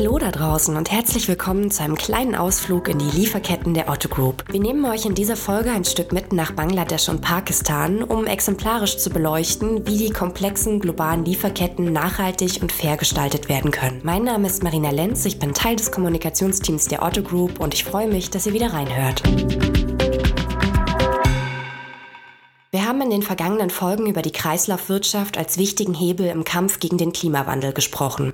Hallo da draußen und herzlich willkommen zu einem kleinen Ausflug in die Lieferketten der Otto Group. Wir nehmen euch in dieser Folge ein Stück mit nach Bangladesch und Pakistan, um exemplarisch zu beleuchten, wie die komplexen globalen Lieferketten nachhaltig und fair gestaltet werden können. Mein Name ist Marina Lenz, ich bin Teil des Kommunikationsteams der Otto Group und ich freue mich, dass ihr wieder reinhört. Wir haben in den vergangenen Folgen über die Kreislaufwirtschaft als wichtigen Hebel im Kampf gegen den Klimawandel gesprochen.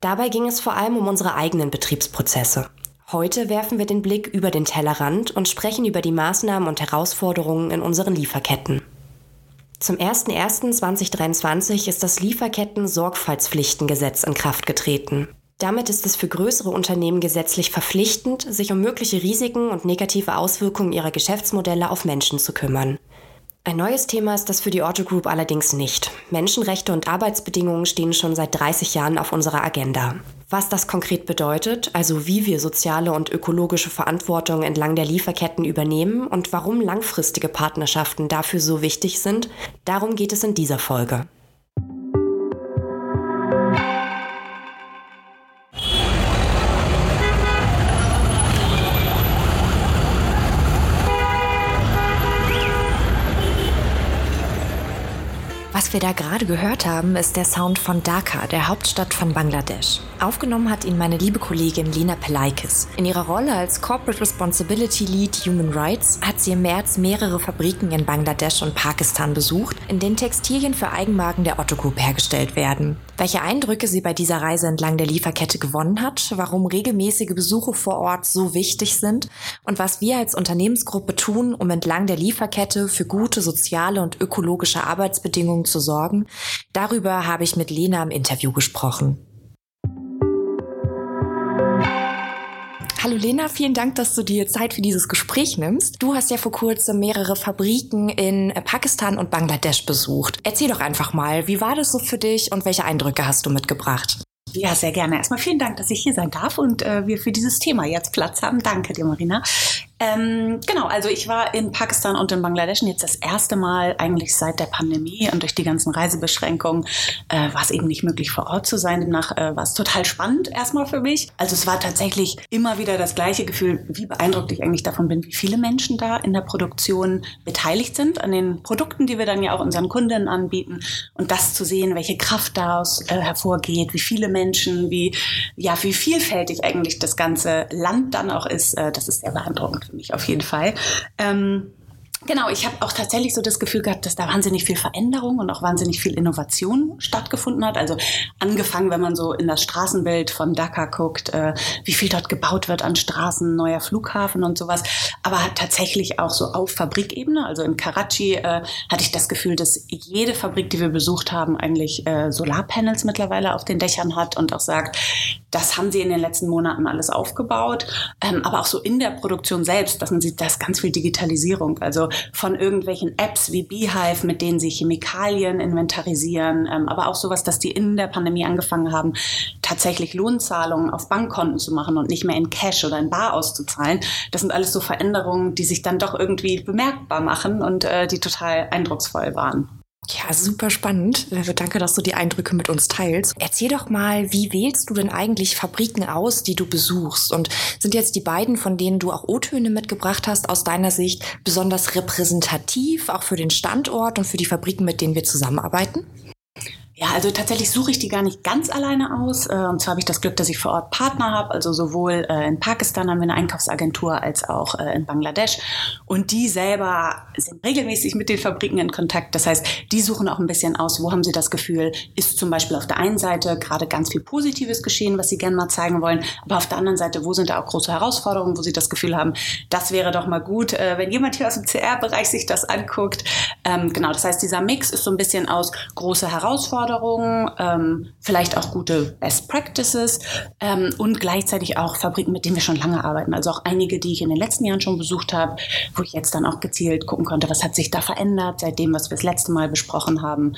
Dabei ging es vor allem um unsere eigenen Betriebsprozesse. Heute werfen wir den Blick über den Tellerrand und sprechen über die Maßnahmen und Herausforderungen in unseren Lieferketten. Zum 01.01.2023 ist das Lieferketten-Sorgfaltspflichtengesetz in Kraft getreten. Damit ist es für größere Unternehmen gesetzlich verpflichtend, sich um mögliche Risiken und negative Auswirkungen ihrer Geschäftsmodelle auf Menschen zu kümmern. Ein neues Thema ist das für die Otto Group allerdings nicht. Menschenrechte und Arbeitsbedingungen stehen schon seit 30 Jahren auf unserer Agenda. Was das konkret bedeutet, also wie wir soziale und ökologische Verantwortung entlang der Lieferketten übernehmen und warum langfristige Partnerschaften dafür so wichtig sind, darum geht es in dieser Folge. Was wir da gerade gehört haben, ist der Sound von Dhaka, der Hauptstadt von Bangladesch. Aufgenommen hat ihn meine liebe Kollegin Lena Pelaikis. In ihrer Rolle als Corporate Responsibility Lead Human Rights hat sie im März mehrere Fabriken in Bangladesch und Pakistan besucht, in denen Textilien für Eigenmarken der Otto Group hergestellt werden. Welche Eindrücke sie bei dieser Reise entlang der Lieferkette gewonnen hat, warum regelmäßige Besuche vor Ort so wichtig sind und was wir als Unternehmensgruppe tun, um entlang der Lieferkette für gute soziale und ökologische Arbeitsbedingungen zu sorgen, darüber habe ich mit Lena im Interview gesprochen. Hallo Lena, vielen Dank, dass du dir Zeit für dieses Gespräch nimmst. Du hast ja vor kurzem mehrere Fabriken in Pakistan und Bangladesch besucht. Erzähl doch einfach mal, wie war das so für dich und welche Eindrücke hast du mitgebracht? Ja, sehr gerne. Erstmal vielen Dank, dass ich hier sein darf und äh, wir für dieses Thema jetzt Platz haben. Danke dir, Marina. Ähm, genau, also ich war in Pakistan und in Bangladesch jetzt das erste Mal eigentlich seit der Pandemie und durch die ganzen Reisebeschränkungen äh, war es eben nicht möglich vor Ort zu sein. Demnach äh, war es total spannend erstmal für mich. Also es war tatsächlich immer wieder das gleiche Gefühl, wie beeindruckt ich eigentlich davon bin, wie viele Menschen da in der Produktion beteiligt sind an den Produkten, die wir dann ja auch unseren Kunden anbieten und das zu sehen, welche Kraft daraus äh, hervorgeht, wie viele Menschen, wie ja, wie vielfältig eigentlich das ganze Land dann auch ist, äh, das ist sehr beeindruckend für mich auf jeden Fall. Ähm, Genau, ich habe auch tatsächlich so das Gefühl gehabt, dass da wahnsinnig viel Veränderung und auch wahnsinnig viel Innovation stattgefunden hat. Also angefangen, wenn man so in das Straßenbild von Dhaka guckt, äh, wie viel dort gebaut wird an Straßen, neuer Flughafen und sowas. Aber tatsächlich auch so auf Fabrikebene. Also in Karachi äh, hatte ich das Gefühl, dass jede Fabrik, die wir besucht haben, eigentlich äh, Solarpanels mittlerweile auf den Dächern hat und auch sagt, das haben sie in den letzten Monaten alles aufgebaut. Ähm, aber auch so in der Produktion selbst, dass man sieht, da ist ganz viel Digitalisierung. Also von irgendwelchen Apps wie Beehive, mit denen sie Chemikalien inventarisieren, ähm, aber auch sowas, dass die in der Pandemie angefangen haben, tatsächlich Lohnzahlungen auf Bankkonten zu machen und nicht mehr in Cash oder in Bar auszuzahlen. Das sind alles so Veränderungen, die sich dann doch irgendwie bemerkbar machen und äh, die total eindrucksvoll waren. Ja, super spannend. Äh, danke, dass du die Eindrücke mit uns teilst. Erzähl doch mal, wie wählst du denn eigentlich Fabriken aus, die du besuchst? Und sind jetzt die beiden, von denen du auch O-Töne mitgebracht hast, aus deiner Sicht besonders repräsentativ, auch für den Standort und für die Fabriken, mit denen wir zusammenarbeiten? Ja, also tatsächlich suche ich die gar nicht ganz alleine aus. Äh, und zwar habe ich das Glück, dass ich vor Ort Partner habe. Also sowohl äh, in Pakistan haben wir eine Einkaufsagentur als auch äh, in Bangladesch. Und die selber sind regelmäßig mit den Fabriken in Kontakt. Das heißt, die suchen auch ein bisschen aus, wo haben sie das Gefühl, ist zum Beispiel auf der einen Seite gerade ganz viel Positives geschehen, was sie gerne mal zeigen wollen. Aber auf der anderen Seite, wo sind da auch große Herausforderungen, wo sie das Gefühl haben, das wäre doch mal gut, wenn jemand hier aus dem CR-Bereich sich das anguckt. Ähm, genau, das heißt, dieser Mix ist so ein bisschen aus große Herausforderungen Herausforderungen, ähm, vielleicht auch gute Best Practices ähm, und gleichzeitig auch Fabriken, mit denen wir schon lange arbeiten. Also auch einige, die ich in den letzten Jahren schon besucht habe, wo ich jetzt dann auch gezielt gucken konnte, was hat sich da verändert seit dem, was wir das letzte Mal besprochen haben.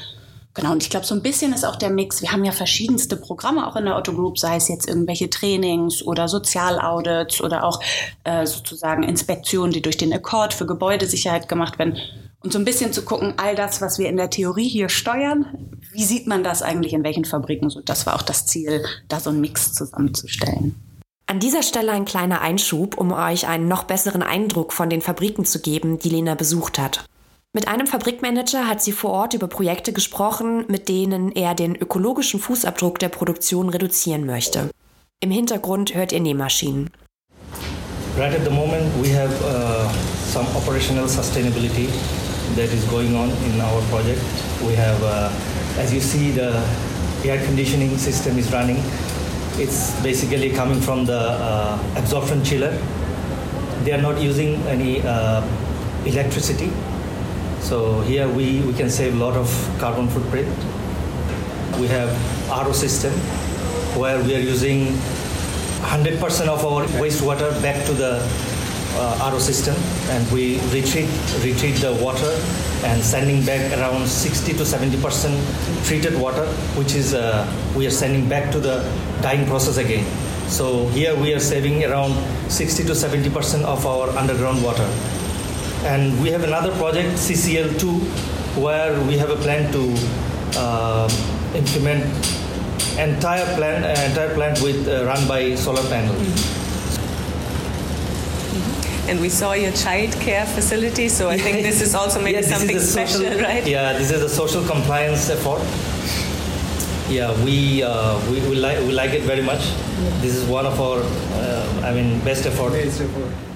Genau, und ich glaube, so ein bisschen ist auch der Mix. Wir haben ja verschiedenste Programme auch in der Otto Group, sei es jetzt irgendwelche Trainings oder Sozialaudits oder auch äh, sozusagen Inspektionen, die durch den Accord für Gebäudesicherheit gemacht werden und so ein bisschen zu gucken, all das, was wir in der Theorie hier steuern, wie sieht man das eigentlich in welchen Fabriken? So, das war auch das Ziel, da so einen Mix zusammenzustellen. An dieser Stelle ein kleiner Einschub, um euch einen noch besseren Eindruck von den Fabriken zu geben, die Lena besucht hat. Mit einem Fabrikmanager hat sie vor Ort über Projekte gesprochen, mit denen er den ökologischen Fußabdruck der Produktion reduzieren möchte. Im Hintergrund hört ihr Nähmaschinen. Right at the moment we have uh, some operational sustainability that is going on in our project. We have, uh, as you see, the air conditioning system is running It's basically coming from the uh, absorption chiller. They are not using any uh, electricity. So here we, we can save a lot of carbon footprint. We have RO system where we are using 100% of our wastewater back to the uh, RO system and we retreat, retreat the water and sending back around 60 to 70 percent treated water, which is uh, we are sending back to the dyeing process again. So here we are saving around 60 to 70 percent of our underground water. And we have another project, CCL2, where we have a plan to uh, implement entire plant, uh, entire plant with uh, run by solar panel. Mm-hmm and we saw your child care facility. So I think this is also maybe yeah, something special, social, right? Yeah, this is a social compliance effort. Yeah, we uh, we, we like we like it very much. Yeah. This is one of our, uh, I mean, best effort. Best effort.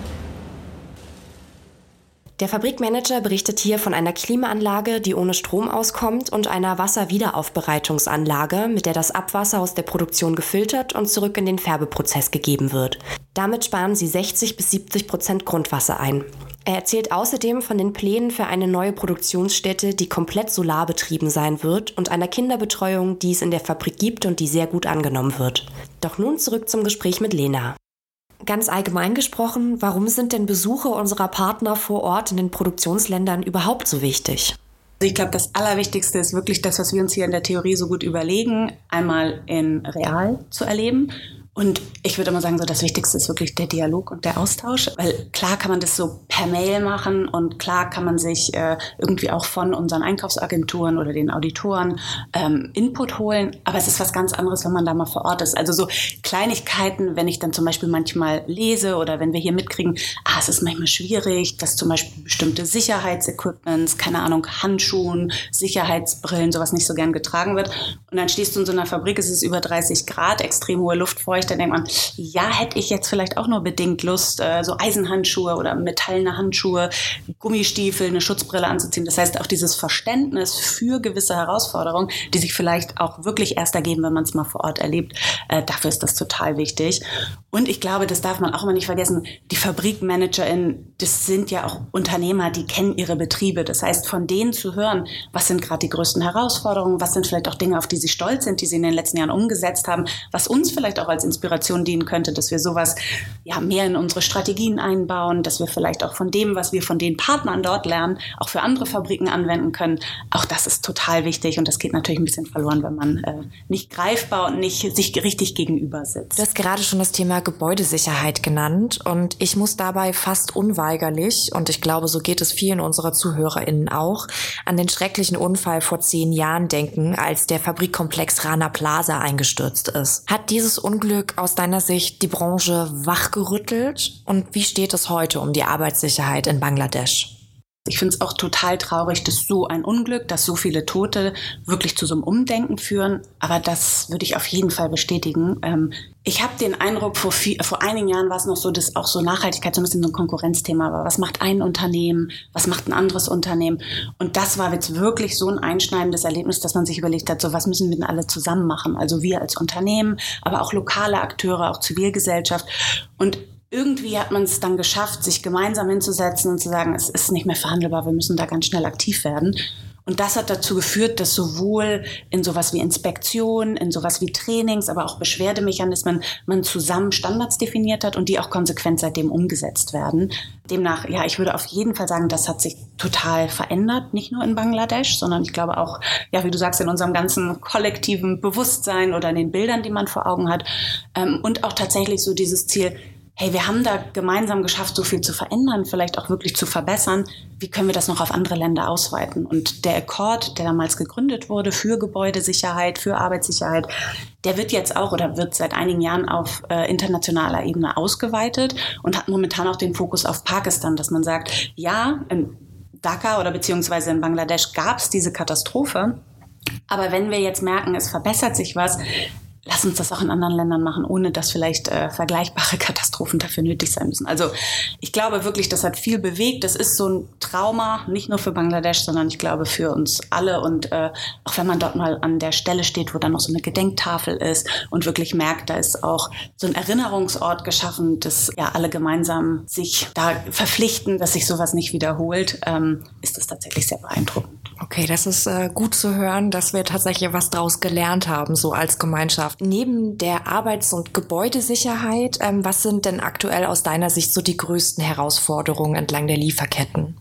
Der Fabrikmanager berichtet hier von einer Klimaanlage, die ohne Strom auskommt und einer Wasserwiederaufbereitungsanlage, mit der das Abwasser aus der Produktion gefiltert und zurück in den Färbeprozess gegeben wird. Damit sparen sie 60 bis 70 Prozent Grundwasser ein. Er erzählt außerdem von den Plänen für eine neue Produktionsstätte, die komplett solarbetrieben sein wird und einer Kinderbetreuung, die es in der Fabrik gibt und die sehr gut angenommen wird. Doch nun zurück zum Gespräch mit Lena. Ganz allgemein gesprochen, warum sind denn Besuche unserer Partner vor Ort in den Produktionsländern überhaupt so wichtig? Ich glaube, das Allerwichtigste ist wirklich das, was wir uns hier in der Theorie so gut überlegen, einmal in real zu erleben und ich würde immer sagen, so das Wichtigste ist wirklich der Dialog und der Austausch, weil klar kann man das so per Mail machen und klar kann man sich äh, irgendwie auch von unseren Einkaufsagenturen oder den Auditoren ähm, Input holen, aber es ist was ganz anderes, wenn man da mal vor Ort ist. Also so Kleinigkeiten, wenn ich dann zum Beispiel manchmal lese oder wenn wir hier mitkriegen, ah, es ist manchmal schwierig, dass zum Beispiel bestimmte Sicherheitsequipments, keine Ahnung, Handschuhen, Sicherheitsbrillen, sowas nicht so gern getragen wird. Und dann stehst du in so einer Fabrik, es ist über 30 Grad, extrem hohe Luftfeuchtigkeit euch, dann denkt man, ja, hätte ich jetzt vielleicht auch nur bedingt Lust, äh, so Eisenhandschuhe oder metallene Handschuhe, Gummistiefel, eine Schutzbrille anzuziehen. Das heißt, auch dieses Verständnis für gewisse Herausforderungen, die sich vielleicht auch wirklich erst ergeben, wenn man es mal vor Ort erlebt, äh, dafür ist das total wichtig. Und ich glaube, das darf man auch immer nicht vergessen, die FabrikmanagerInnen, das sind ja auch Unternehmer, die kennen ihre Betriebe. Das heißt, von denen zu hören, was sind gerade die größten Herausforderungen, was sind vielleicht auch Dinge, auf die sie stolz sind, die sie in den letzten Jahren umgesetzt haben, was uns vielleicht auch als Inspiration dienen könnte, dass wir sowas ja mehr in unsere Strategien einbauen, dass wir vielleicht auch von dem, was wir von den Partnern dort lernen, auch für andere Fabriken anwenden können. Auch das ist total wichtig und das geht natürlich ein bisschen verloren, wenn man äh, nicht greifbar und nicht sich richtig gegenüber sitzt. Du hast gerade schon das Thema Gebäudesicherheit genannt und ich muss dabei fast unweigerlich und ich glaube, so geht es vielen unserer ZuhörerInnen auch, an den schrecklichen Unfall vor zehn Jahren denken, als der Fabrikkomplex Rana Plaza eingestürzt ist. Hat dieses Unglück Unglück aus deiner Sicht die Branche wachgerüttelt? Und wie steht es heute um die Arbeitssicherheit in Bangladesch? Ich finde es auch total traurig, dass so ein Unglück, dass so viele Tote wirklich zu so einem Umdenken führen. Aber das würde ich auf jeden Fall bestätigen. Ähm, ich habe den Eindruck, vor, viel, vor einigen Jahren war es noch so, dass auch so Nachhaltigkeit so ein bisschen so ein Konkurrenzthema war. Was macht ein Unternehmen? Was macht ein anderes Unternehmen? Und das war jetzt wirklich so ein einschneidendes Erlebnis, dass man sich überlegt hat, so was müssen wir denn alle zusammen machen? Also wir als Unternehmen, aber auch lokale Akteure, auch Zivilgesellschaft. Und irgendwie hat man es dann geschafft, sich gemeinsam hinzusetzen und zu sagen, es ist nicht mehr verhandelbar, wir müssen da ganz schnell aktiv werden. Und das hat dazu geführt, dass sowohl in sowas wie Inspektion, in sowas wie Trainings, aber auch Beschwerdemechanismen man zusammen Standards definiert hat und die auch konsequent seitdem umgesetzt werden. Demnach, ja, ich würde auf jeden Fall sagen, das hat sich total verändert, nicht nur in Bangladesch, sondern ich glaube auch, ja, wie du sagst, in unserem ganzen kollektiven Bewusstsein oder in den Bildern, die man vor Augen hat. Ähm, und auch tatsächlich so dieses Ziel, hey, wir haben da gemeinsam geschafft, so viel zu verändern, vielleicht auch wirklich zu verbessern. Wie können wir das noch auf andere Länder ausweiten? Und der Accord, der damals gegründet wurde für Gebäudesicherheit, für Arbeitssicherheit, der wird jetzt auch oder wird seit einigen Jahren auf äh, internationaler Ebene ausgeweitet und hat momentan auch den Fokus auf Pakistan, dass man sagt, ja, in Dhaka oder beziehungsweise in Bangladesch gab es diese Katastrophe. Aber wenn wir jetzt merken, es verbessert sich was, lass uns das auch in anderen Ländern machen, ohne dass vielleicht äh, vergleichbare Katastrophen dafür nötig sein müssen. Also ich glaube wirklich, das hat viel bewegt. Das ist so ein Trauma, nicht nur für Bangladesch, sondern ich glaube für uns alle. Und äh, auch wenn man dort mal an der Stelle steht, wo dann noch so eine Gedenktafel ist und wirklich merkt, da ist auch so ein Erinnerungsort geschaffen, dass ja alle gemeinsam sich da verpflichten, dass sich sowas nicht wiederholt, ähm, ist das tatsächlich sehr beeindruckend. Okay, das ist äh, gut zu hören, dass wir tatsächlich was daraus gelernt haben, so als Gemeinschaft. Neben der Arbeits- und Gebäudesicherheit, ähm, was sind denn aktuell aus deiner Sicht so die größten Herausforderungen entlang der Lieferketten?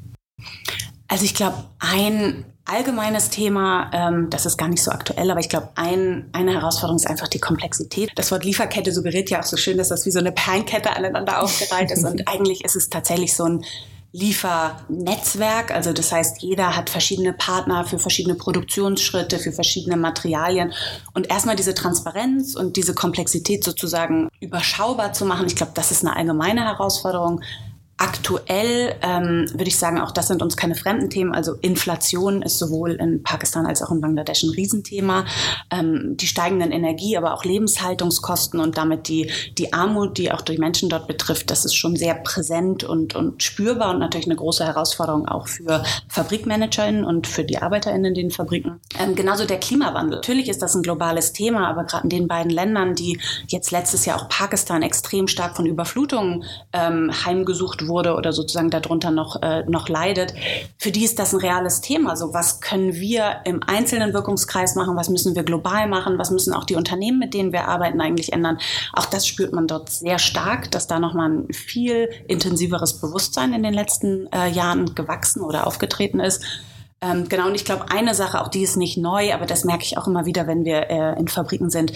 Also ich glaube, ein allgemeines Thema, ähm, das ist gar nicht so aktuell, aber ich glaube, ein, eine Herausforderung ist einfach die Komplexität. Das Wort Lieferkette suggeriert ja auch so schön, dass das wie so eine Perlenkette aneinander aufgereiht ist. Und eigentlich ist es tatsächlich so ein Liefernetzwerk. Also das heißt, jeder hat verschiedene Partner für verschiedene Produktionsschritte, für verschiedene Materialien. Und erstmal diese Transparenz und diese Komplexität sozusagen überschaubar zu machen, ich glaube, das ist eine allgemeine Herausforderung. Aktuell ähm, würde ich sagen, auch das sind uns keine fremden Themen. Also Inflation ist sowohl in Pakistan als auch in Bangladesch ein Riesenthema. Ähm, die steigenden Energie, aber auch Lebenshaltungskosten und damit die, die Armut, die auch die Menschen dort betrifft, das ist schon sehr präsent und, und spürbar und natürlich eine große Herausforderung auch für FabrikmanagerInnen und für die ArbeiterInnen in den Fabriken. Ähm, genauso der Klimawandel. Natürlich ist das ein globales Thema, aber gerade in den beiden Ländern, die jetzt letztes Jahr auch Pakistan extrem stark von Überflutungen ähm, heimgesucht wurde oder sozusagen darunter noch, äh, noch leidet, für die ist das ein reales Thema. So, was können wir im einzelnen Wirkungskreis machen? Was müssen wir global machen? Was müssen auch die Unternehmen, mit denen wir arbeiten, eigentlich ändern? Auch das spürt man dort sehr stark, dass da nochmal ein viel intensiveres Bewusstsein in den letzten äh, Jahren gewachsen oder aufgetreten ist ähm, genau, und ich glaube, eine Sache, auch die ist nicht neu, aber das merke ich auch immer wieder, wenn wir äh, in Fabriken sind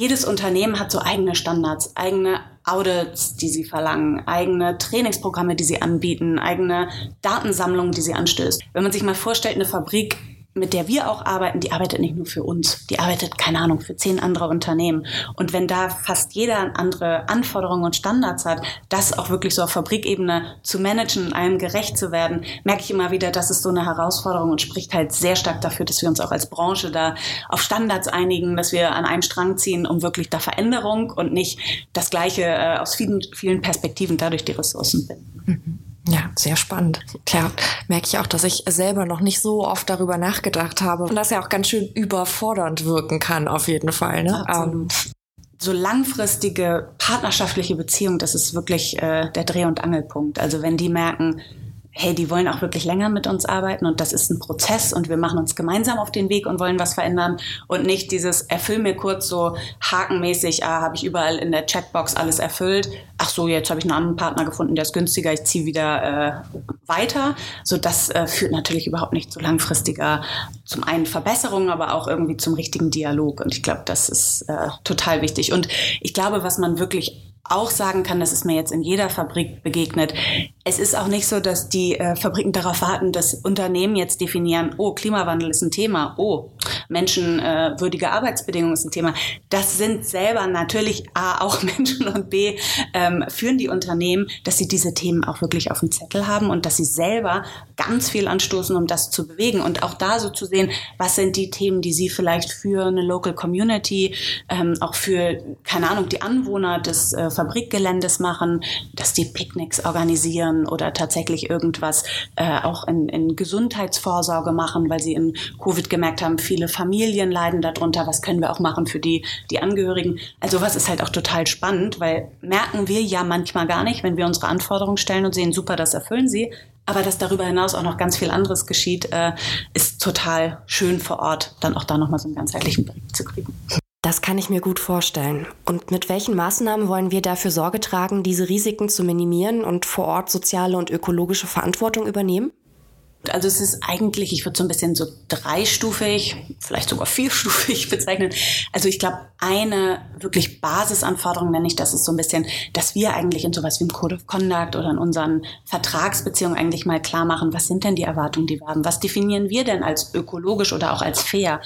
jedes Unternehmen hat so eigene Standards, eigene Audits, die sie verlangen, eigene Trainingsprogramme, die sie anbieten, eigene Datensammlungen, die sie anstößt. Wenn man sich mal vorstellt, eine Fabrik mit der wir auch arbeiten, die arbeitet nicht nur für uns, die arbeitet, keine Ahnung, für zehn andere Unternehmen. Und wenn da fast jeder andere Anforderungen und Standards hat, das auch wirklich so auf Fabrikebene zu managen, allem gerecht zu werden, merke ich immer wieder, das ist so eine Herausforderung und spricht halt sehr stark dafür, dass wir uns auch als Branche da auf Standards einigen, dass wir an einem Strang ziehen, um wirklich da Veränderung und nicht das Gleiche äh, aus vielen, vielen Perspektiven dadurch die Ressourcen finden. Mhm. Ja, sehr spannend. Klar, merke ich auch, dass ich selber noch nicht so oft darüber nachgedacht habe und das ja auch ganz schön überfordernd wirken kann, auf jeden Fall. Ne? Absolut. Ähm, so langfristige partnerschaftliche Beziehung, das ist wirklich äh, der Dreh- und Angelpunkt. Also wenn die merken, hey, die wollen auch wirklich länger mit uns arbeiten und das ist ein Prozess und wir machen uns gemeinsam auf den Weg und wollen was verändern und nicht dieses erfüll mir kurz so hakenmäßig, ah, habe ich überall in der Chatbox alles erfüllt. Ach so, jetzt habe ich einen anderen Partner gefunden, der ist günstiger, ich ziehe wieder äh, weiter. So, das äh, führt natürlich überhaupt nicht zu langfristiger, zum einen Verbesserung, aber auch irgendwie zum richtigen Dialog und ich glaube, das ist äh, total wichtig. Und ich glaube, was man wirklich auch sagen kann, das ist mir jetzt in jeder Fabrik begegnet. Es ist auch nicht so, dass die äh, Fabriken darauf warten, dass Unternehmen jetzt definieren, oh, Klimawandel ist ein Thema, oh, menschenwürdige Arbeitsbedingungen ist ein Thema. Das sind selber natürlich A, auch Menschen und B, ähm, führen die Unternehmen, dass sie diese Themen auch wirklich auf dem Zettel haben und dass sie selber ganz viel anstoßen, um das zu bewegen. Und auch da so zu sehen, was sind die Themen, die sie vielleicht für eine Local Community, ähm, auch für, keine Ahnung, die Anwohner des äh, Fabrikgeländes machen, dass die Picknicks organisieren oder tatsächlich irgendwas äh, auch in, in Gesundheitsvorsorge machen, weil sie in Covid gemerkt haben, viele Familien leiden darunter. Was können wir auch machen für die, die Angehörigen? Also was ist halt auch total spannend, weil merken wir ja manchmal gar nicht, wenn wir unsere Anforderungen stellen und sehen, super, das erfüllen sie. Aber dass darüber hinaus auch noch ganz viel anderes geschieht, äh, ist total schön vor Ort, dann auch da nochmal so einen ganzheitlichen Blick zu kriegen. Das kann ich mir gut vorstellen. Und mit welchen Maßnahmen wollen wir dafür Sorge tragen, diese Risiken zu minimieren und vor Ort soziale und ökologische Verantwortung übernehmen? Also es ist eigentlich, ich würde so ein bisschen so dreistufig, vielleicht sogar vierstufig bezeichnen. Also ich glaube, eine wirklich Basisanforderung nenne ich das ist so ein bisschen, dass wir eigentlich in sowas wie im Code of Conduct oder in unseren Vertragsbeziehungen eigentlich mal klar machen, was sind denn die Erwartungen, die wir haben? Was definieren wir denn als ökologisch oder auch als fair?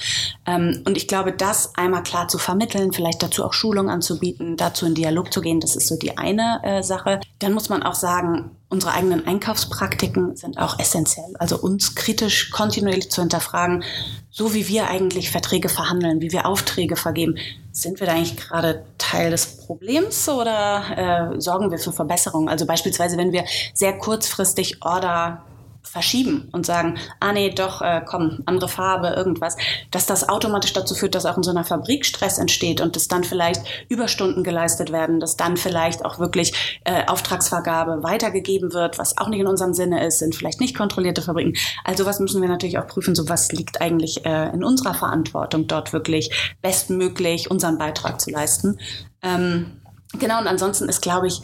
Ähm, und ich glaube, das einmal klar zu vermitteln, vielleicht dazu auch Schulung anzubieten, dazu in Dialog zu gehen, das ist so die eine äh, Sache. Dann muss man auch sagen, unsere eigenen Einkaufspraktiken sind auch essentiell. Also uns kritisch kontinuierlich zu hinterfragen, so wie wir eigentlich Verträge verhandeln, wie wir Aufträge vergeben, sind wir da eigentlich gerade Teil des Problems oder äh, sorgen wir für Verbesserungen? Also beispielsweise, wenn wir sehr kurzfristig Order verschieben und sagen, ah nee, doch, äh, komm, andere Farbe, irgendwas, dass das automatisch dazu führt, dass auch in so einer Fabrik Stress entsteht und dass dann vielleicht Überstunden geleistet werden, dass dann vielleicht auch wirklich äh, Auftragsvergabe weitergegeben wird, was auch nicht in unserem Sinne ist, sind vielleicht nicht kontrollierte Fabriken. Also was müssen wir natürlich auch prüfen, so was liegt eigentlich äh, in unserer Verantwortung, dort wirklich bestmöglich unseren Beitrag zu leisten. Ähm, genau, und ansonsten ist, glaube ich,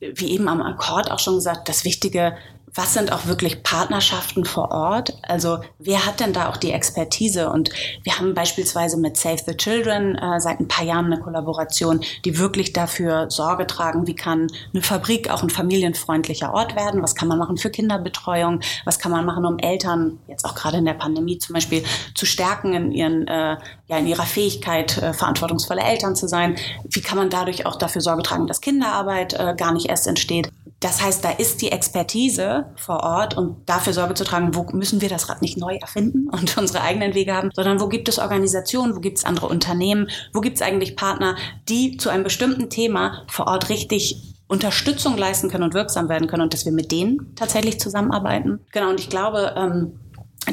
wie eben am Akkord auch schon gesagt, das Wichtige, was sind auch wirklich Partnerschaften vor Ort? Also wer hat denn da auch die Expertise? Und wir haben beispielsweise mit Save the Children äh, seit ein paar Jahren eine Kollaboration, die wirklich dafür Sorge tragen, wie kann eine Fabrik auch ein familienfreundlicher Ort werden? Was kann man machen für Kinderbetreuung? Was kann man machen, um Eltern jetzt auch gerade in der Pandemie zum Beispiel zu stärken in ihren äh, ja in ihrer Fähigkeit äh, verantwortungsvolle Eltern zu sein? Wie kann man dadurch auch dafür Sorge tragen, dass Kinderarbeit äh, gar nicht erst entsteht? Das heißt, da ist die Expertise vor Ort und dafür Sorge zu tragen, wo müssen wir das Rad nicht neu erfinden und unsere eigenen Wege haben, sondern wo gibt es Organisationen, wo gibt es andere Unternehmen, wo gibt es eigentlich Partner, die zu einem bestimmten Thema vor Ort richtig Unterstützung leisten können und wirksam werden können und dass wir mit denen tatsächlich zusammenarbeiten. Genau, und ich glaube, ähm,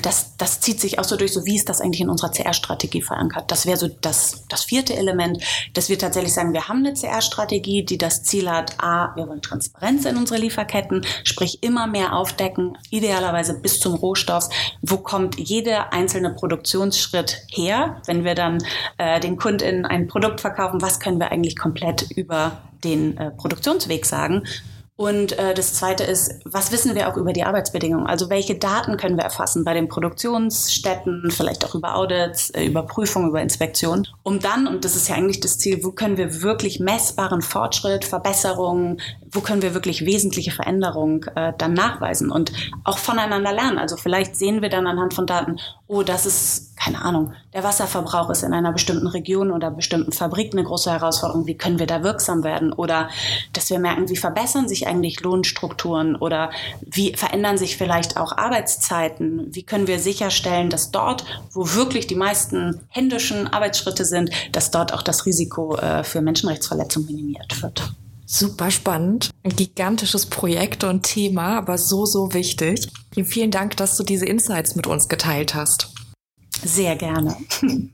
das, das zieht sich auch so durch, so wie ist das eigentlich in unserer CR-Strategie verankert. Das wäre so das, das vierte Element, dass wir tatsächlich sagen, wir haben eine CR-Strategie, die das Ziel hat, a, wir wollen Transparenz in unsere Lieferketten, sprich immer mehr aufdecken, idealerweise bis zum Rohstoff. Wo kommt jeder einzelne Produktionsschritt her, wenn wir dann äh, den KundInnen ein Produkt verkaufen, was können wir eigentlich komplett über den äh, Produktionsweg sagen? Und äh, das Zweite ist, was wissen wir auch über die Arbeitsbedingungen? Also welche Daten können wir erfassen bei den Produktionsstätten, vielleicht auch über Audits, äh, über Prüfungen, über Inspektionen, um dann, und das ist ja eigentlich das Ziel, wo können wir wirklich messbaren Fortschritt, Verbesserungen, wo können wir wirklich wesentliche Veränderungen äh, dann nachweisen und auch voneinander lernen. Also vielleicht sehen wir dann anhand von Daten, oh, das ist, keine Ahnung, der Wasserverbrauch ist in einer bestimmten Region oder bestimmten Fabrik eine große Herausforderung, wie können wir da wirksam werden? Oder dass wir merken, wie verbessern sich eigentlich Lohnstrukturen oder wie verändern sich vielleicht auch Arbeitszeiten? Wie können wir sicherstellen, dass dort, wo wirklich die meisten händischen Arbeitsschritte sind, dass dort auch das Risiko äh, für Menschenrechtsverletzungen minimiert wird? Super spannend. Ein gigantisches Projekt und Thema, aber so, so wichtig. Vielen Dank, dass du diese Insights mit uns geteilt hast. Sehr gerne.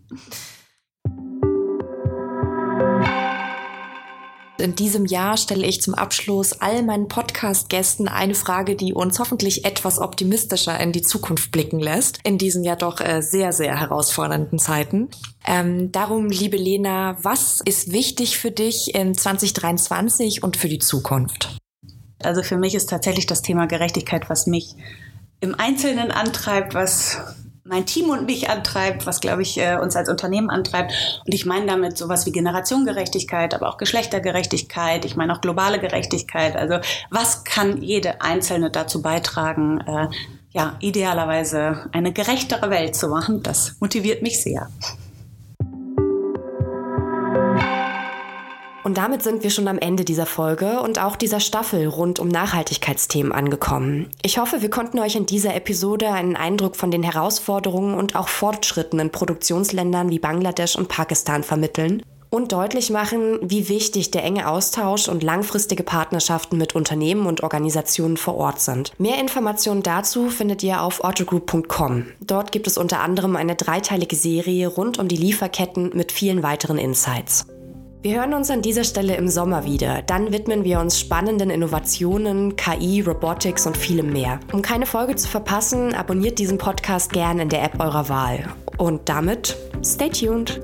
In diesem Jahr stelle ich zum Abschluss all meinen Podcast-Gästen eine Frage, die uns hoffentlich etwas optimistischer in die Zukunft blicken lässt, in diesen ja doch äh, sehr, sehr herausfordernden Zeiten. Ähm, darum, liebe Lena, was ist wichtig für dich in 2023 und für die Zukunft? Also für mich ist tatsächlich das Thema Gerechtigkeit, was mich im Einzelnen antreibt, was mein Team und mich antreibt, was, glaube ich, äh, uns als Unternehmen antreibt. Und ich meine damit sowas wie Generationengerechtigkeit, aber auch Geschlechtergerechtigkeit. Ich meine auch globale Gerechtigkeit. Also was kann jede Einzelne dazu beitragen, äh, ja, idealerweise eine gerechtere Welt zu machen? Das motiviert mich sehr. Und damit sind wir schon am Ende dieser Folge und auch dieser Staffel rund um Nachhaltigkeitsthemen angekommen. Ich hoffe, wir konnten euch in dieser Episode einen Eindruck von den Herausforderungen und auch Fortschritten in Produktionsländern wie Bangladesch und Pakistan vermitteln und deutlich machen, wie wichtig der enge Austausch und langfristige Partnerschaften mit Unternehmen und Organisationen vor Ort sind. Mehr Informationen dazu findet ihr auf autogroup.com. Dort gibt es unter anderem eine dreiteilige Serie rund um die Lieferketten mit vielen weiteren Insights. Wir hören uns an dieser Stelle im Sommer wieder. Dann widmen wir uns spannenden Innovationen, KI, Robotics und vielem mehr. Um keine Folge zu verpassen, abonniert diesen Podcast gern in der App eurer Wahl. Und damit, stay tuned!